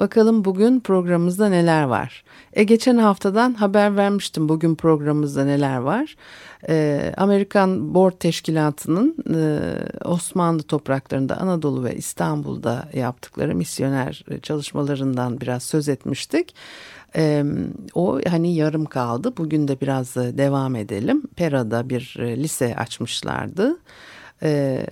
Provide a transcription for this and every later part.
Bakalım bugün programımızda neler var. E, geçen haftadan haber vermiştim bugün programımızda neler var. E, Amerikan Board Teşkilatı'nın e, Osmanlı topraklarında Anadolu ve İstanbul'da yaptıkları misyoner çalışmalarından biraz söz etmiştik. E, o hani yarım kaldı. Bugün de biraz devam edelim. Pera'da bir lise açmışlardı. Ee,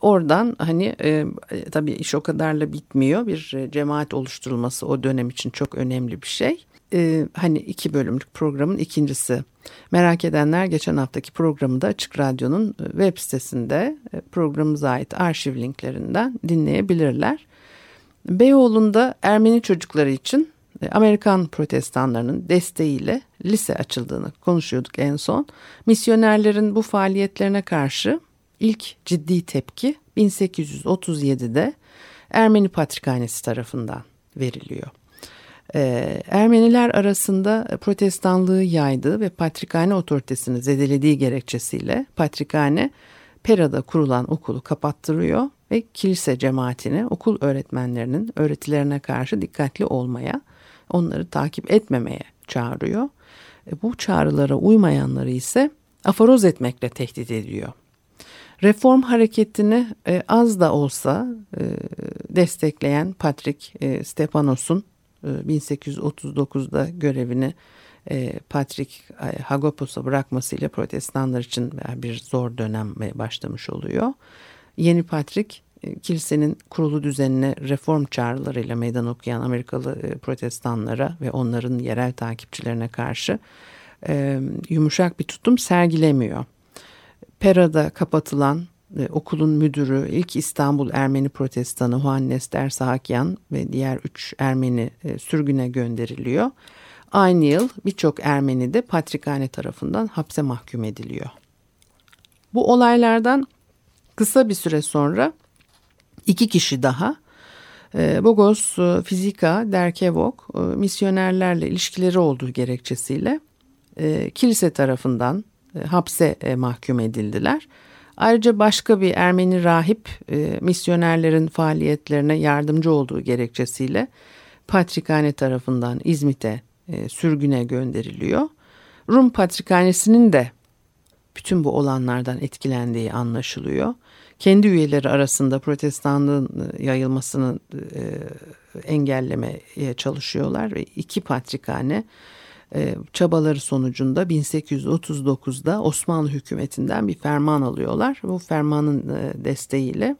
oradan hani e, tabii iş o kadarla bitmiyor. Bir cemaat oluşturulması o dönem için çok önemli bir şey. Ee, hani iki bölümlük programın ikincisi. Merak edenler geçen haftaki programı da Açık Radyo'nun web sitesinde e, programımıza ait arşiv linklerinden dinleyebilirler. Beyoğlu'nda Ermeni çocukları için e, Amerikan protestanlarının desteğiyle lise açıldığını konuşuyorduk en son. Misyonerlerin bu faaliyetlerine karşı ilk ciddi tepki 1837'de Ermeni Patrikhanesi tarafından veriliyor. Ee, Ermeniler arasında protestanlığı yaydığı ve patrikhane otoritesini zedelediği gerekçesiyle patrikhane Pera'da kurulan okulu kapattırıyor ve kilise cemaatini okul öğretmenlerinin öğretilerine karşı dikkatli olmaya, onları takip etmemeye çağırıyor. E, bu çağrılara uymayanları ise aforoz etmekle tehdit ediyor. Reform hareketini e, az da olsa e, destekleyen Patrick e, Stepanos'un e, 1839'da görevini e, Patrick e, Hagopos'a bırakmasıyla protestanlar için bir zor dönem başlamış oluyor. Yeni Patrick e, kilisenin kurulu düzenine reform çağrılarıyla meydan okuyan Amerikalı e, protestanlara ve onların yerel takipçilerine karşı e, yumuşak bir tutum sergilemiyor. Pera'da kapatılan e, okulun müdürü ilk İstanbul Ermeni protestanı Juannes Dersahakyan ve diğer üç Ermeni e, sürgüne gönderiliyor. Aynı yıl birçok Ermeni de Patrikhane tarafından hapse mahkum ediliyor. Bu olaylardan kısa bir süre sonra iki kişi daha e, Bogos Fizika Derkevok misyonerlerle ilişkileri olduğu gerekçesiyle kilise tarafından hapse e, mahkum edildiler. Ayrıca başka bir Ermeni rahip e, misyonerlerin faaliyetlerine yardımcı olduğu gerekçesiyle Patrikhane tarafından İzmit'e sürgüne gönderiliyor. Rum Patrikhanesi'nin de bütün bu olanlardan etkilendiği anlaşılıyor. Kendi üyeleri arasında protestanlığın yayılmasını engellemeye çalışıyorlar ve iki patrikhane e, çabaları sonucunda 1839'da Osmanlı hükümetinden bir ferman alıyorlar. Bu fermanın e, desteğiyle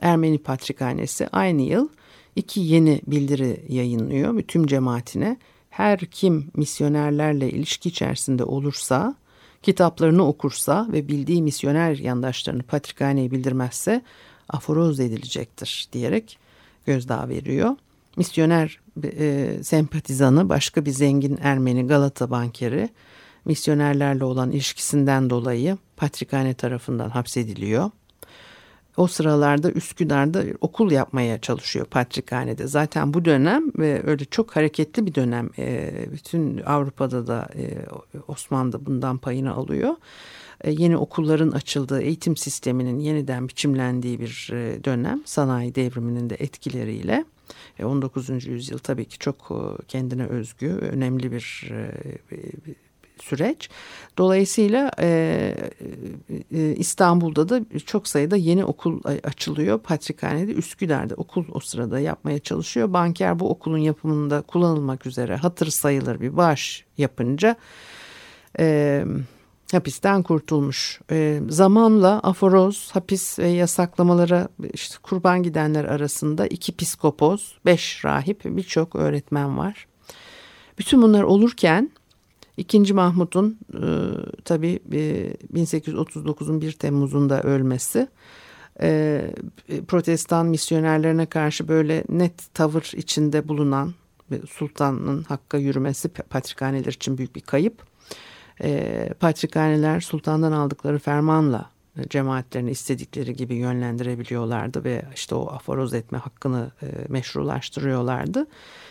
Ermeni Patrikhanesi aynı yıl iki yeni bildiri yayınlıyor tüm cemaatine her kim misyonerlerle ilişki içerisinde olursa, kitaplarını okursa ve bildiği misyoner yandaşlarını patrikhaneye bildirmezse aforoz edilecektir diyerek gözdağı veriyor misyoner e, sempatizanı başka bir zengin Ermeni Galata bankeri misyonerlerle olan ilişkisinden dolayı Patrikhane tarafından hapsediliyor. O sıralarda Üsküdar'da okul yapmaya çalışıyor Patrikhane'de. Zaten bu dönem ve öyle çok hareketli bir dönem. E, bütün Avrupa'da da e, Osmanlı bundan payını alıyor. E, yeni okulların açıldığı, eğitim sisteminin yeniden biçimlendiği bir e, dönem. Sanayi devriminin de etkileriyle. 19. E, yüzyıl tabii ki çok e, kendine özgü, önemli bir e, süreç. Dolayısıyla İstanbul'da da çok sayıda yeni okul açılıyor. Patrikhane'de Üsküdar'da okul o sırada yapmaya çalışıyor. Banker bu okulun yapımında kullanılmak üzere hatır sayılır bir bağış yapınca hapisten kurtulmuş. E, zamanla aforoz, hapis ve yasaklamalara işte kurban gidenler arasında iki psikopoz, beş rahip, birçok öğretmen var. Bütün bunlar olurken İkinci Mahmut'un e, tabii e, 1839'un 1 Temmuz'unda ölmesi e, protestan misyonerlerine karşı böyle net tavır içinde bulunan sultanın hakka yürümesi patrikhaneler için büyük bir kayıp. E, patrikhaneler sultandan aldıkları fermanla cemaatlerini istedikleri gibi yönlendirebiliyorlardı ve işte o aforoz etme hakkını e, meşrulaştırıyorlardı.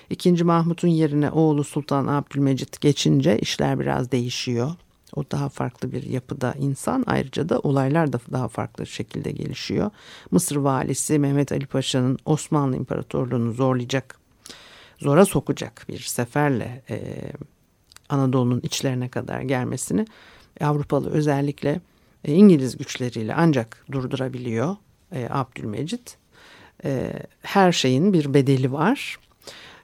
İkinci Mahmut'un yerine oğlu Sultan Abdülmecit geçince işler biraz değişiyor. O daha farklı bir yapıda insan ayrıca da olaylar da daha farklı şekilde gelişiyor. Mısır valisi Mehmet Ali Paşa'nın Osmanlı İmparatorluğunu zorlayacak, zora sokacak bir seferle e, Anadolu'nun içlerine kadar gelmesini Avrupalı özellikle e, İngiliz güçleriyle ancak durdurabiliyor e, Abdülmecit. E, her şeyin bir bedeli var.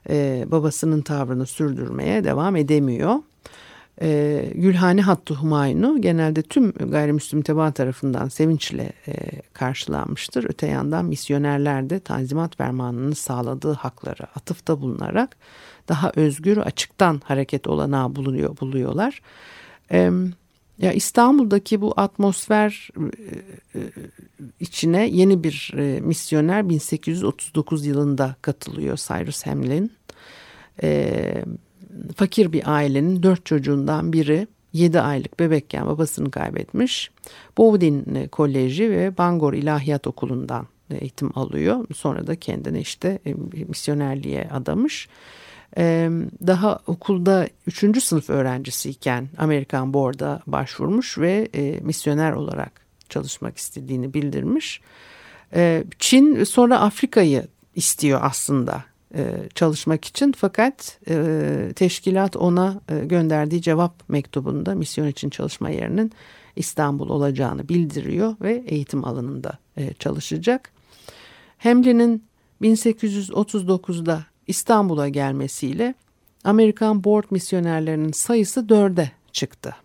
E, babasının tavrını sürdürmeye devam edemiyor. E, Gülhane Hattı Humayun'u genelde tüm gayrimüslim teba tarafından sevinçle e, karşılanmıştır. Öte yandan misyonerler de Tanzimat Fermanı'nın sağladığı hakları atıfta bulunarak daha özgür açıktan hareket olanağı buluyor, buluyorlar. Evet. Ya İstanbul'daki bu atmosfer e, e, içine yeni bir e, misyoner 1839 yılında katılıyor Cyrus Hamlin. Fakir bir ailenin dört çocuğundan biri 7 aylık bebekken babasını kaybetmiş. Bowdoin Koleji ve Bangor İlahiyat Okulu'ndan eğitim alıyor. Sonra da kendini işte misyonerliğe adamış daha okulda 3. sınıf öğrencisiyken Amerikan Board'a başvurmuş ve e, misyoner olarak çalışmak istediğini bildirmiş. Çin sonra Afrika'yı istiyor aslında e, çalışmak için fakat e, teşkilat ona gönderdiği cevap mektubunda misyon için çalışma yerinin İstanbul olacağını bildiriyor ve eğitim alanında çalışacak. Hamlin'in 1839'da İstanbul'a gelmesiyle Amerikan Board misyonerlerinin sayısı dörde çıktı.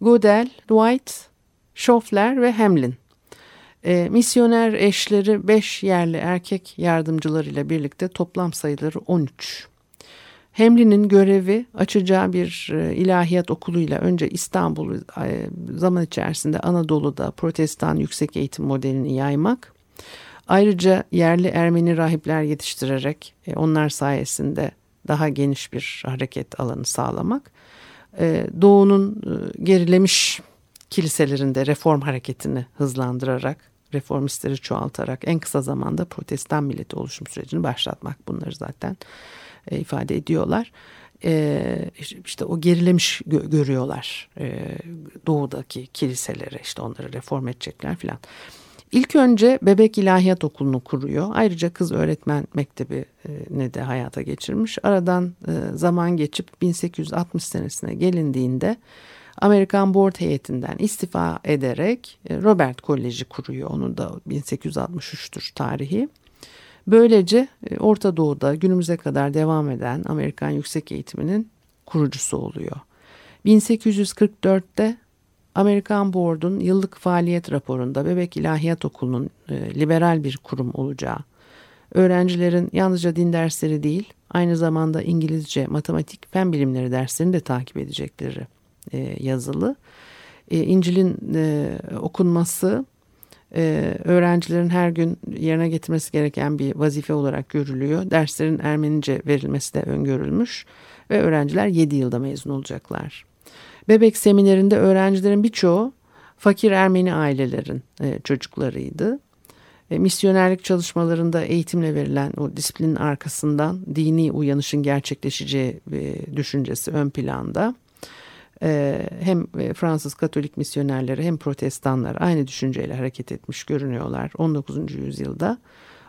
Goodell, Dwight, Schoffler ve Hamlin. E, misyoner eşleri 5 yerli erkek yardımcılarıyla birlikte toplam sayıları 13. Hamlin'in görevi açacağı bir e, ilahiyat okuluyla önce İstanbul'u e, zaman içerisinde Anadolu'da protestan yüksek eğitim modelini yaymak Ayrıca yerli Ermeni rahipler yetiştirerek e, onlar sayesinde daha geniş bir hareket alanı sağlamak. Doğu'nun gerilemiş kiliselerinde reform hareketini hızlandırarak, reformistleri çoğaltarak en kısa zamanda protestan milleti oluşum sürecini başlatmak bunları zaten ifade ediyorlar. işte o gerilemiş görüyorlar doğudaki kiliseleri işte onları reform edecekler filan. İlk önce Bebek İlahiyat Okulu'nu kuruyor. Ayrıca kız öğretmen mektebi ne de hayata geçirmiş. Aradan e, zaman geçip 1860 senesine gelindiğinde Amerikan Board heyetinden istifa ederek e, Robert Koleji kuruyor. Onun da 1863'tür tarihi. Böylece e, Orta Doğu'da günümüze kadar devam eden Amerikan yüksek eğitiminin kurucusu oluyor. 1844'te Amerikan Board'un yıllık faaliyet raporunda Bebek İlahiyat Okulu'nun e, liberal bir kurum olacağı, öğrencilerin yalnızca din dersleri değil, aynı zamanda İngilizce, matematik, fen bilimleri derslerini de takip edecekleri e, yazılı. E, İncil'in e, okunması e, öğrencilerin her gün yerine getirmesi gereken bir vazife olarak görülüyor. Derslerin Ermenice verilmesi de öngörülmüş ve öğrenciler 7 yılda mezun olacaklar. Bebek seminerinde öğrencilerin birçoğu fakir Ermeni ailelerin e, çocuklarıydı. E, misyonerlik çalışmalarında eğitimle verilen o disiplinin arkasından dini uyanışın gerçekleşeceği e, düşüncesi ön planda. E, hem e, Fransız Katolik misyonerleri hem protestanlar aynı düşünceyle hareket etmiş görünüyorlar 19. yüzyılda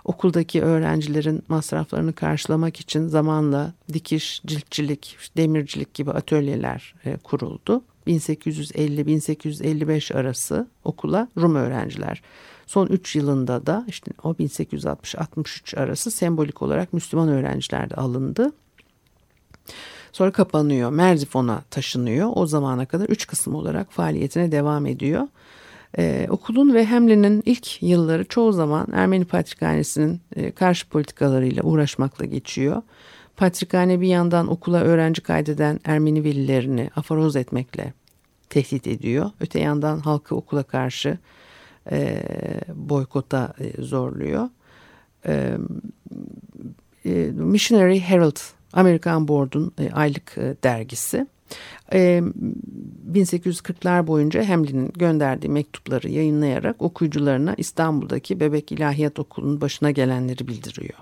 okuldaki öğrencilerin masraflarını karşılamak için zamanla dikiş, ciltçilik, demircilik gibi atölyeler e, kuruldu. 1850-1855 arası okula Rum öğrenciler. Son 3 yılında da işte o 1860-63 arası sembolik olarak Müslüman öğrenciler de alındı. Sonra kapanıyor. Merzifon'a taşınıyor. O zamana kadar üç kısım olarak faaliyetine devam ediyor. Ee, okulun ve Hemlin'in ilk yılları çoğu zaman Ermeni Patrikhanesi'nin e, karşı politikalarıyla uğraşmakla geçiyor. Patrikhane bir yandan okula öğrenci kaydeden Ermeni velilerini aforoz etmekle tehdit ediyor. Öte yandan halkı okula karşı e, boykota e, zorluyor. E, e, Missionary Herald Amerikan Board'un e, aylık e, dergisi. E, 1840'lar boyunca Hamlin'in gönderdiği mektupları yayınlayarak okuyucularına İstanbul'daki Bebek İlahiyat Okulu'nun başına gelenleri bildiriyor.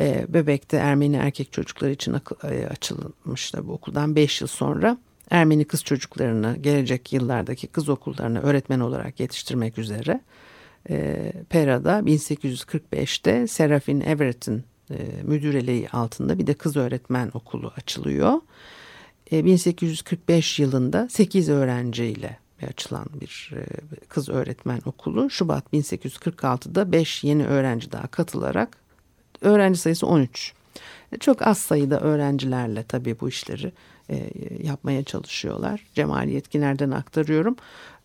E, Bebek'te Ermeni erkek çocuklar için e, açılmış bu okuldan 5 yıl sonra Ermeni kız çocuklarını gelecek yıllardaki kız okullarına öğretmen olarak yetiştirmek üzere e, Pera'da 1845'te Serafin Everett'in e, müdüreliği altında bir de kız öğretmen okulu açılıyor. E, 1845 yılında 8 öğrenciyle açılan bir e, kız öğretmen okulu Şubat 1846'da 5 yeni öğrenci daha katılarak öğrenci sayısı 13. E, çok az sayıda öğrencilerle tabii bu işleri e, yapmaya çalışıyorlar. Cemal Yetkiner'den aktarıyorum.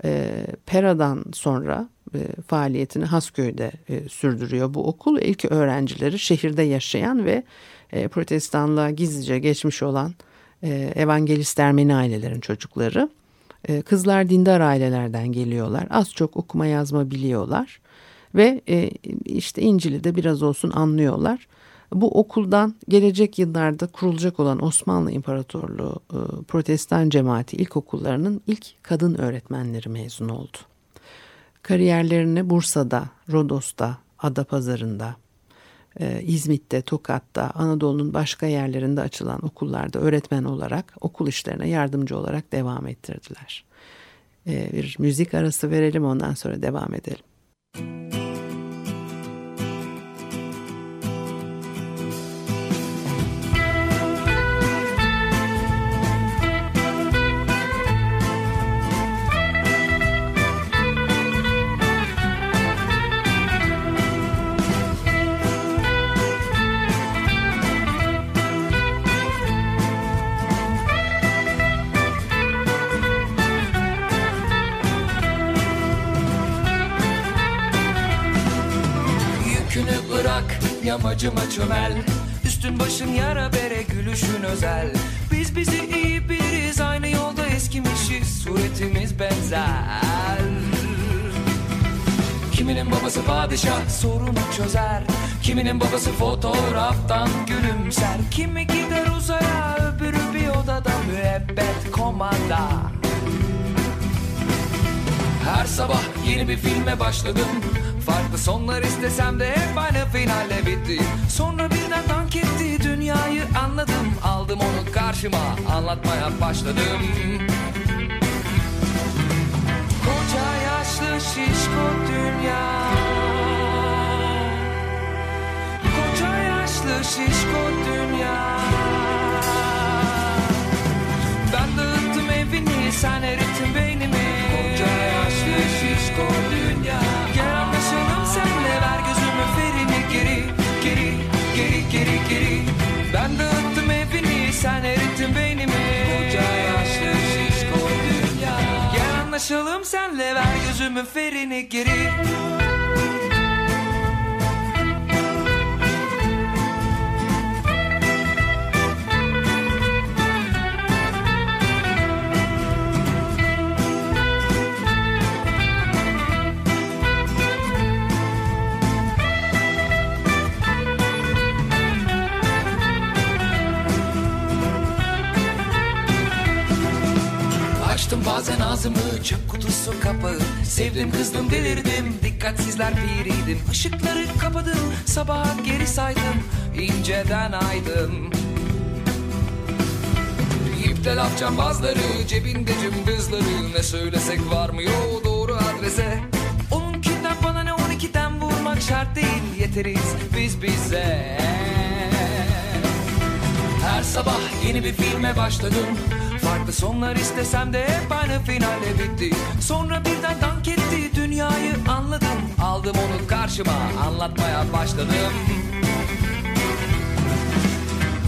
E, Pera'dan sonra e, faaliyetini Hasköy'de e, sürdürüyor bu okul. İlk öğrencileri şehirde yaşayan ve e, protestanlığa gizlice geçmiş olan e, evangelist Ermeni ailelerin çocukları. E, kızlar dindar ailelerden geliyorlar. Az çok okuma yazma biliyorlar. Ve e, işte İncil'i de biraz olsun anlıyorlar. Bu okuldan gelecek yıllarda kurulacak olan Osmanlı İmparatorluğu e, Protestan Cemaati ilkokullarının ilk kadın öğretmenleri mezun oldu. Kariyerlerini Bursa'da, Rodos'ta, Adapazarı'nda, e, İzmit'te, Tokat'ta, Anadolu'nun başka yerlerinde açılan okullarda öğretmen olarak okul işlerine yardımcı olarak devam ettirdiler. E, bir müzik arası verelim ondan sonra devam edelim. Çömel. Üstün başın yara bere gülüşün özel. Biz bizi iyi biliriz aynı yolda eskimişiz. Suretimiz benzer. Kiminin babası padişah sorunu çözer. Kiminin babası fotoğraftan gülümser. Kimi gider uzaya öbürü bir odada müebbet komanda Her sabah yeni bir filme başladım Farklı sonlar istesem de hep aynı finalle bitti. Sonra birden dank etti dünyayı anladım. Aldım onu karşıma anlatmaya başladım. Koca yaşlı şişko dünya. Koca yaşlı şişko dünya. Ben dağıttım evini sen erittin beynimi. Koca yaşlı şişko dünya gözümün ferini geri. Açtım bazen ağzımı çöp kutusu kapağı Sevdim kızdım delirdim. Dikkatsizler piriydim. Işıkları kapadım sabaha geri saydım. İnceden aydım. İpte laf cambazları cebinde cımbızları. Ne söylesek varmıyor doğru adrese. Onunkinden bana ne on ikiden vurmak şart değil. Yeteriz biz bize. Her sabah yeni bir filme başladım Farklı sonlar istesem de hep aynı finale bitti. Sonra birden dank etti dünyayı anladım. Aldım onu karşıma anlatmaya başladım.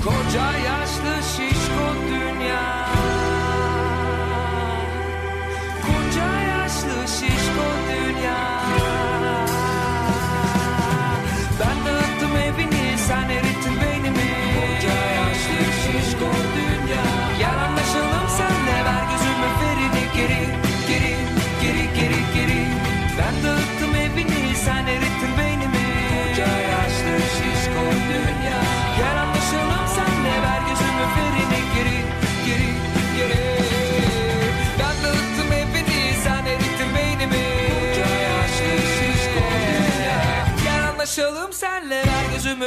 Koca yaşlı şişko dünya. Koca yaşlı şişko dünya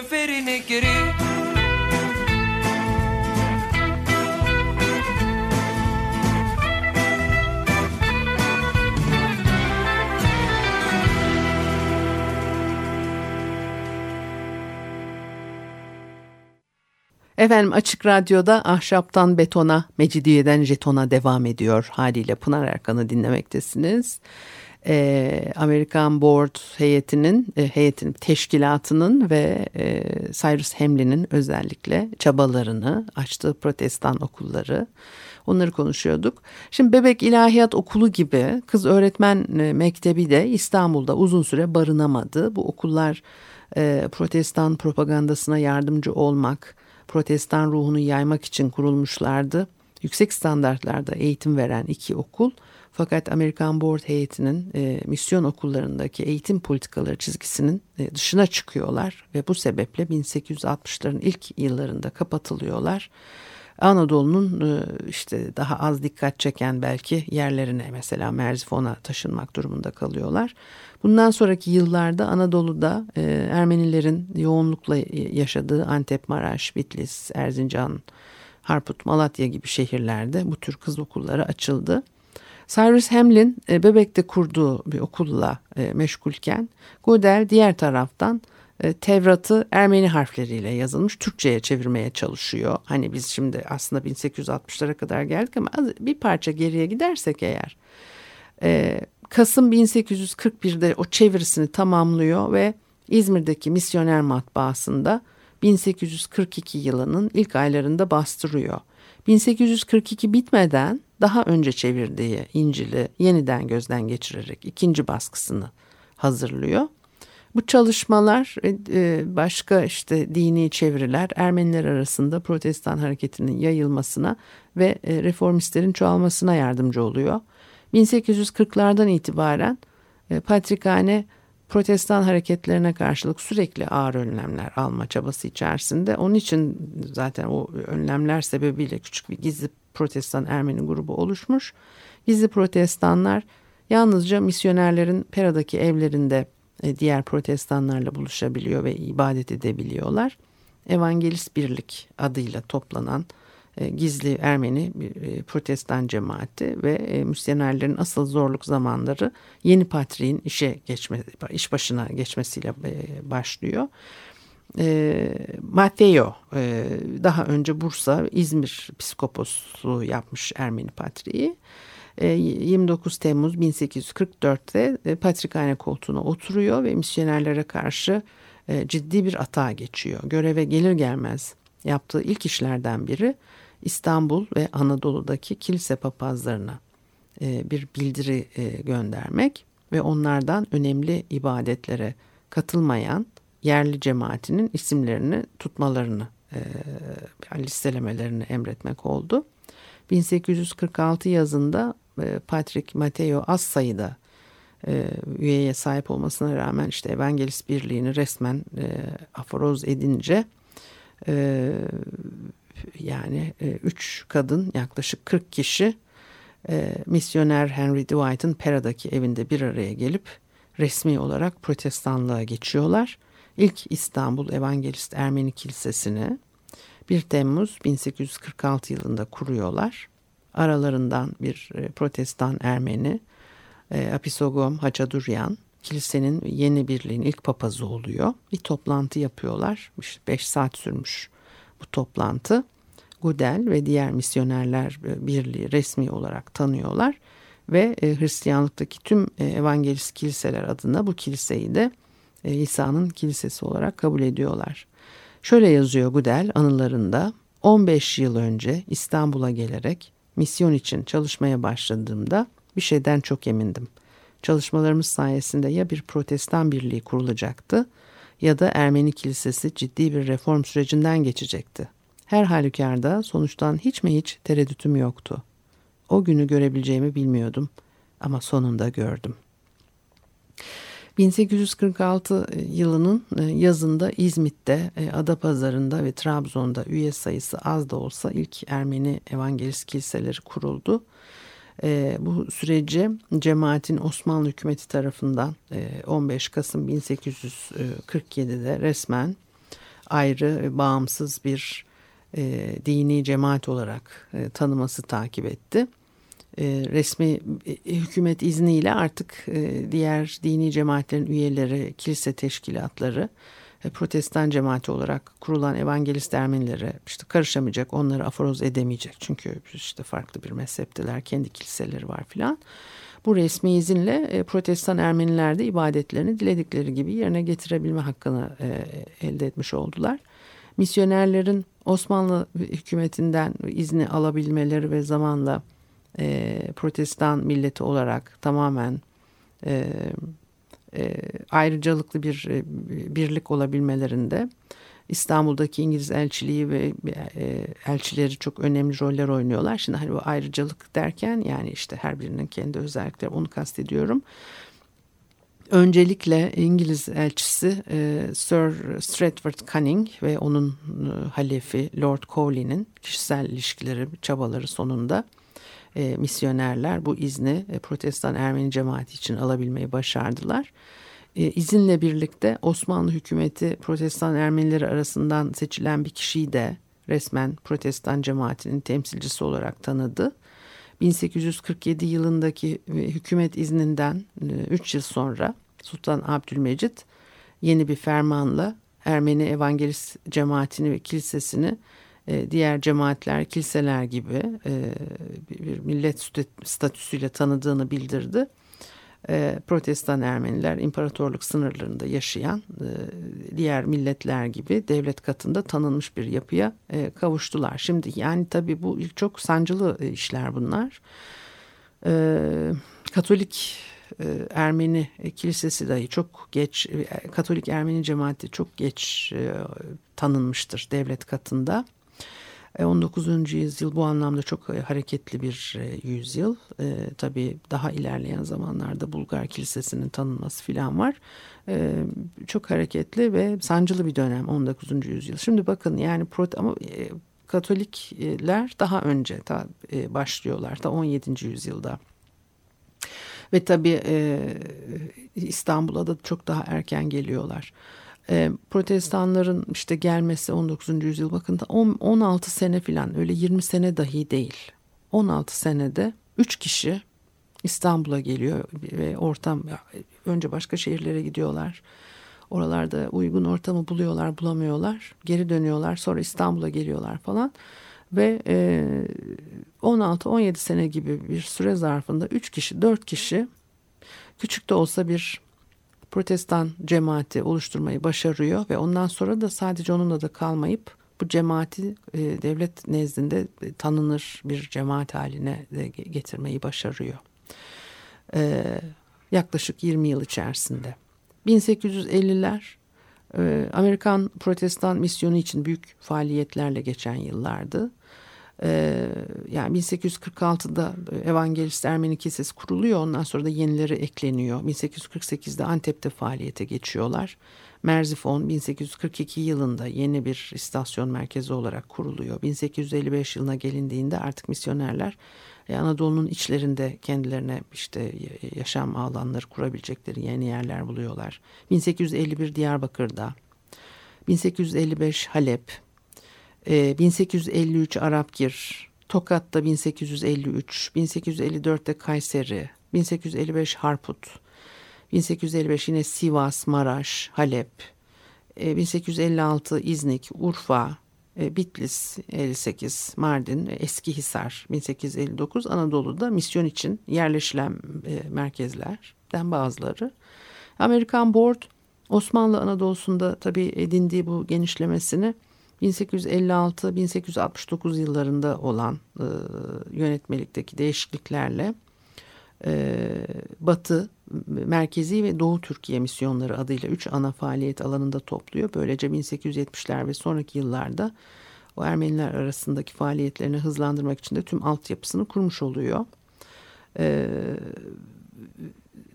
ferini geri Efendim Açık Radyo'da Ahşaptan Betona, Mecidiyeden Jeton'a devam ediyor. Haliyle Pınar Erkan'ı dinlemektesiniz. Ee, Amerikan Board heyetinin, e, heyetin teşkilatının ve e, Cyrus Hamlin'in özellikle çabalarını, açtığı protestan okulları, onları konuşuyorduk. Şimdi Bebek İlahiyat Okulu gibi kız öğretmen e, mektebi de İstanbul'da uzun süre barınamadı. Bu okullar e, protestan propagandasına yardımcı olmak, protestan ruhunu yaymak için kurulmuşlardı. Yüksek standartlarda eğitim veren iki okul fakat Amerikan Board heyetinin e, misyon okullarındaki eğitim politikaları çizgisinin e, dışına çıkıyorlar ve bu sebeple 1860'ların ilk yıllarında kapatılıyorlar. Anadolu'nun e, işte daha az dikkat çeken belki yerlerine mesela Merzifon'a taşınmak durumunda kalıyorlar. Bundan sonraki yıllarda Anadolu'da e, Ermenilerin yoğunlukla yaşadığı Antep, Maraş, Bitlis, Erzincan, Harput, Malatya gibi şehirlerde bu tür kız okulları açıldı. Cyrus Hamlin e, Bebek'te kurduğu bir okulla e, meşgulken Godel diğer taraftan e, Tevrat'ı Ermeni harfleriyle yazılmış Türkçe'ye çevirmeye çalışıyor. Hani biz şimdi aslında 1860'lara kadar geldik ama bir parça geriye gidersek eğer Kasım 1841'de o çevirisini tamamlıyor ve İzmir'deki misyoner matbaasında 1842 yılının ilk aylarında bastırıyor. 1842 bitmeden daha önce çevirdiği İncil'i yeniden gözden geçirerek ikinci baskısını hazırlıyor. Bu çalışmalar e, başka işte dini çeviriler Ermeniler arasında protestan hareketinin yayılmasına ve e, reformistlerin çoğalmasına yardımcı oluyor. 1840'lardan itibaren e, Patrikhane protestan hareketlerine karşılık sürekli ağır önlemler alma çabası içerisinde. Onun için zaten o önlemler sebebiyle küçük bir gizli protestan Ermeni grubu oluşmuş. Gizli protestanlar yalnızca misyonerlerin Pera'daki evlerinde e, diğer protestanlarla buluşabiliyor ve ibadet edebiliyorlar. Evangelist Birlik adıyla toplanan gizli Ermeni e, protestan cemaati ve e, misyonerlerin asıl zorluk zamanları yeni patriğin işe geçme, iş başına geçmesiyle başlıyor. Matteo daha önce Bursa, İzmir psikoposluğu yapmış Ermeni patriği. 29 Temmuz 1844'te Patrikhane koltuğuna oturuyor ve misyonerlere karşı ciddi bir atağa geçiyor. Göreve gelir gelmez yaptığı ilk işlerden biri İstanbul ve Anadolu'daki kilise papazlarına e, bir bildiri e, göndermek ve onlardan önemli ibadetlere katılmayan yerli cemaatinin isimlerini tutmalarını e, listelemelerini emretmek oldu. 1846 yazında Patrick Mateo az sayıda üyeye sahip olmasına rağmen işte Evangelist Birliği'ni resmen aforoz edince yani e, üç kadın yaklaşık 40 kişi e, misyoner Henry Dwight'ın Pera'daki evinde bir araya gelip resmi olarak protestanlığa geçiyorlar. İlk İstanbul Evangelist Ermeni Kilisesi'ni 1 Temmuz 1846 yılında kuruyorlar. Aralarından bir e, protestan Ermeni e, Apisogom Hacaduryan kilisenin yeni birliğin ilk papazı oluyor. Bir toplantı yapıyorlar. 5 saat sürmüş bu toplantı. Gudel ve diğer misyonerler e, birliği resmi olarak tanıyorlar ve e, Hristiyanlıktaki tüm e, evangelist kiliseler adına bu kiliseyi de İsa'nın kilisesi olarak kabul ediyorlar. Şöyle yazıyor Gudel anılarında 15 yıl önce İstanbul'a gelerek misyon için çalışmaya başladığımda bir şeyden çok emindim. Çalışmalarımız sayesinde ya bir protestan birliği kurulacaktı ya da Ermeni kilisesi ciddi bir reform sürecinden geçecekti. Her halükarda sonuçtan hiç mi hiç tereddütüm yoktu. O günü görebileceğimi bilmiyordum ama sonunda gördüm. 1846 yılının e, yazında İzmit'te, e, Adapazarı'nda ve Trabzon'da üye sayısı az da olsa ilk Ermeni evangelist kiliseleri kuruldu. E, bu süreci cemaatin Osmanlı hükümeti tarafından 15 Kasım 1847'de resmen ayrı bağımsız bir dini cemaat olarak tanıması takip etti. E, resmi e, hükümet izniyle artık e, diğer dini cemaatlerin üyeleri, kilise teşkilatları, e, protestan cemaati olarak kurulan evangelist Ermenileri işte karışamayacak, onları aforoz edemeyecek. Çünkü işte farklı bir mezhepteler, kendi kiliseleri var filan. Bu resmi izinle e, protestan Ermeniler de ibadetlerini diledikleri gibi yerine getirebilme hakkını e, elde etmiş oldular. Misyonerlerin Osmanlı hükümetinden izni alabilmeleri ve zamanla e, protestan milleti olarak tamamen e, ayrıcalıklı bir e, birlik olabilmelerinde İstanbul'daki İngiliz elçiliği ve e, elçileri çok önemli roller oynuyorlar. Şimdi hani bu ayrıcalık derken yani işte her birinin kendi özellikleri onu kastediyorum. Öncelikle İngiliz elçisi e, Sir Stratford Canning ve onun e, halefi Lord Cowley'nin kişisel ilişkileri, çabaları sonunda e, misyonerler bu izni e, Protestan Ermeni cemaati için alabilmeyi başardılar. E, izinle birlikte Osmanlı hükümeti Protestan Ermenileri arasından seçilen bir kişiyi de resmen Protestan cemaatinin temsilcisi olarak tanıdı. 1847 yılındaki e, hükümet izninden 3 e, yıl sonra Sultan Abdülmecit yeni bir fermanla Ermeni Evangelist cemaatini ve kilisesini e, diğer cemaatler, kiliseler gibi e, bir millet statüsüyle tanıdığını bildirdi. E, Protestan Ermeniler imparatorluk sınırlarında yaşayan diğer milletler gibi devlet katında tanınmış bir yapıya kavuştular. Şimdi yani tabii bu çok sancılı işler bunlar. Katolik Ermeni kilisesi dahi çok geç, Katolik Ermeni cemaati çok geç tanınmıştır devlet katında. 19. E, yüzyıl bu anlamda çok e, hareketli bir e, yüzyıl. E, tabii daha ilerleyen zamanlarda Bulgar Kilisesi'nin tanınması filan var. E, çok hareketli ve sancılı bir dönem 19. yüzyıl. Şimdi bakın yani ama e, Katolikler daha önce ta, e, başlıyorlar da 17. yüzyılda. Ve tabii e, İstanbul'a da çok daha erken geliyorlar e, protestanların işte gelmesi 19. yüzyıl bakın 16 sene falan öyle 20 sene dahi değil. 16 senede 3 kişi İstanbul'a geliyor ve ortam önce başka şehirlere gidiyorlar. Oralarda uygun ortamı buluyorlar, bulamıyorlar. Geri dönüyorlar, sonra İstanbul'a geliyorlar falan. Ve e, 16-17 sene gibi bir süre zarfında 3 kişi, 4 kişi küçük de olsa bir protestan cemaati oluşturmayı başarıyor ve ondan sonra da sadece onunla da kalmayıp bu cemaati e, devlet nezdinde e, tanınır bir cemaat haline de getirmeyi başarıyor. E, yaklaşık 20 yıl içerisinde. 1850'ler e, Amerikan protestan misyonu için büyük faaliyetlerle geçen yıllardı. Ee, yani 1846'da Evangelist Ermeni Kilisesi kuruluyor. Ondan sonra da yenileri ekleniyor. 1848'de Antep'te faaliyete geçiyorlar. Merzifon 1842 yılında yeni bir istasyon merkezi olarak kuruluyor. 1855 yılına gelindiğinde artık misyonerler e, Anadolu'nun içlerinde kendilerine işte yaşam alanları kurabilecekleri yeni yerler buluyorlar. 1851 Diyarbakır'da, 1855 Halep, 1853 ee, Arapgir, Tokat'ta 1853, 1854'te Kayseri, 1855 Harput, 1855 yine Sivas, Maraş, Halep, 1856 ee, İznik, Urfa, e, Bitlis 58, Mardin, Eski Hisar. 1859 Anadolu'da misyon için yerleşilen e, merkezlerden bazıları. Amerikan Board Osmanlı Anadolu'sunda tabii edindiği bu genişlemesini 1856-1869 yıllarında olan e, yönetmelikteki değişikliklerle e, Batı, Merkezi ve Doğu Türkiye misyonları adıyla üç ana faaliyet alanında topluyor. Böylece 1870'ler ve sonraki yıllarda o Ermeniler arasındaki faaliyetlerini hızlandırmak için de tüm altyapısını kurmuş oluyor. E,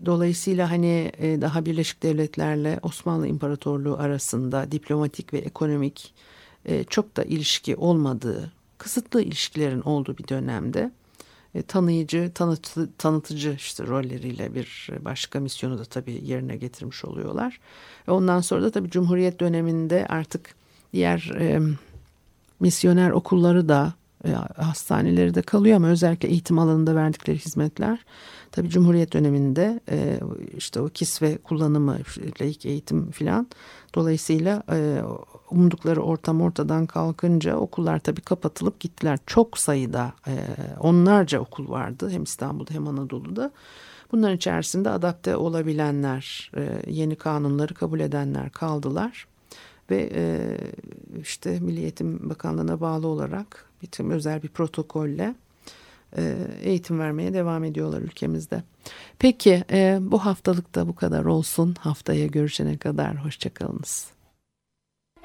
dolayısıyla hani e, daha Birleşik Devletlerle Osmanlı İmparatorluğu arasında diplomatik ve ekonomik e, çok da ilişki olmadığı, kısıtlı ilişkilerin olduğu bir dönemde e, tanıyıcı, tanıtı, tanıtıcı işte rolleriyle bir başka misyonu da tabii yerine getirmiş oluyorlar. E, ondan sonra da tabii Cumhuriyet döneminde artık diğer e, misyoner okulları da e, hastaneleri de kalıyor ama özellikle eğitim alanında verdikleri hizmetler tabii Cumhuriyet döneminde e, işte o kisve kullanımı, laik eğitim filan dolayısıyla e, umdukları ortam ortadan kalkınca okullar tabii kapatılıp gittiler. Çok sayıda e, onlarca okul vardı hem İstanbul'da hem Anadolu'da. Bunların içerisinde adapte olabilenler, e, yeni kanunları kabul edenler kaldılar. Ve e, işte Milli Eğitim Bakanlığı'na bağlı olarak bir özel bir protokolle e, eğitim vermeye devam ediyorlar ülkemizde. Peki e, bu haftalık da bu kadar olsun. Haftaya görüşene kadar hoşçakalınız.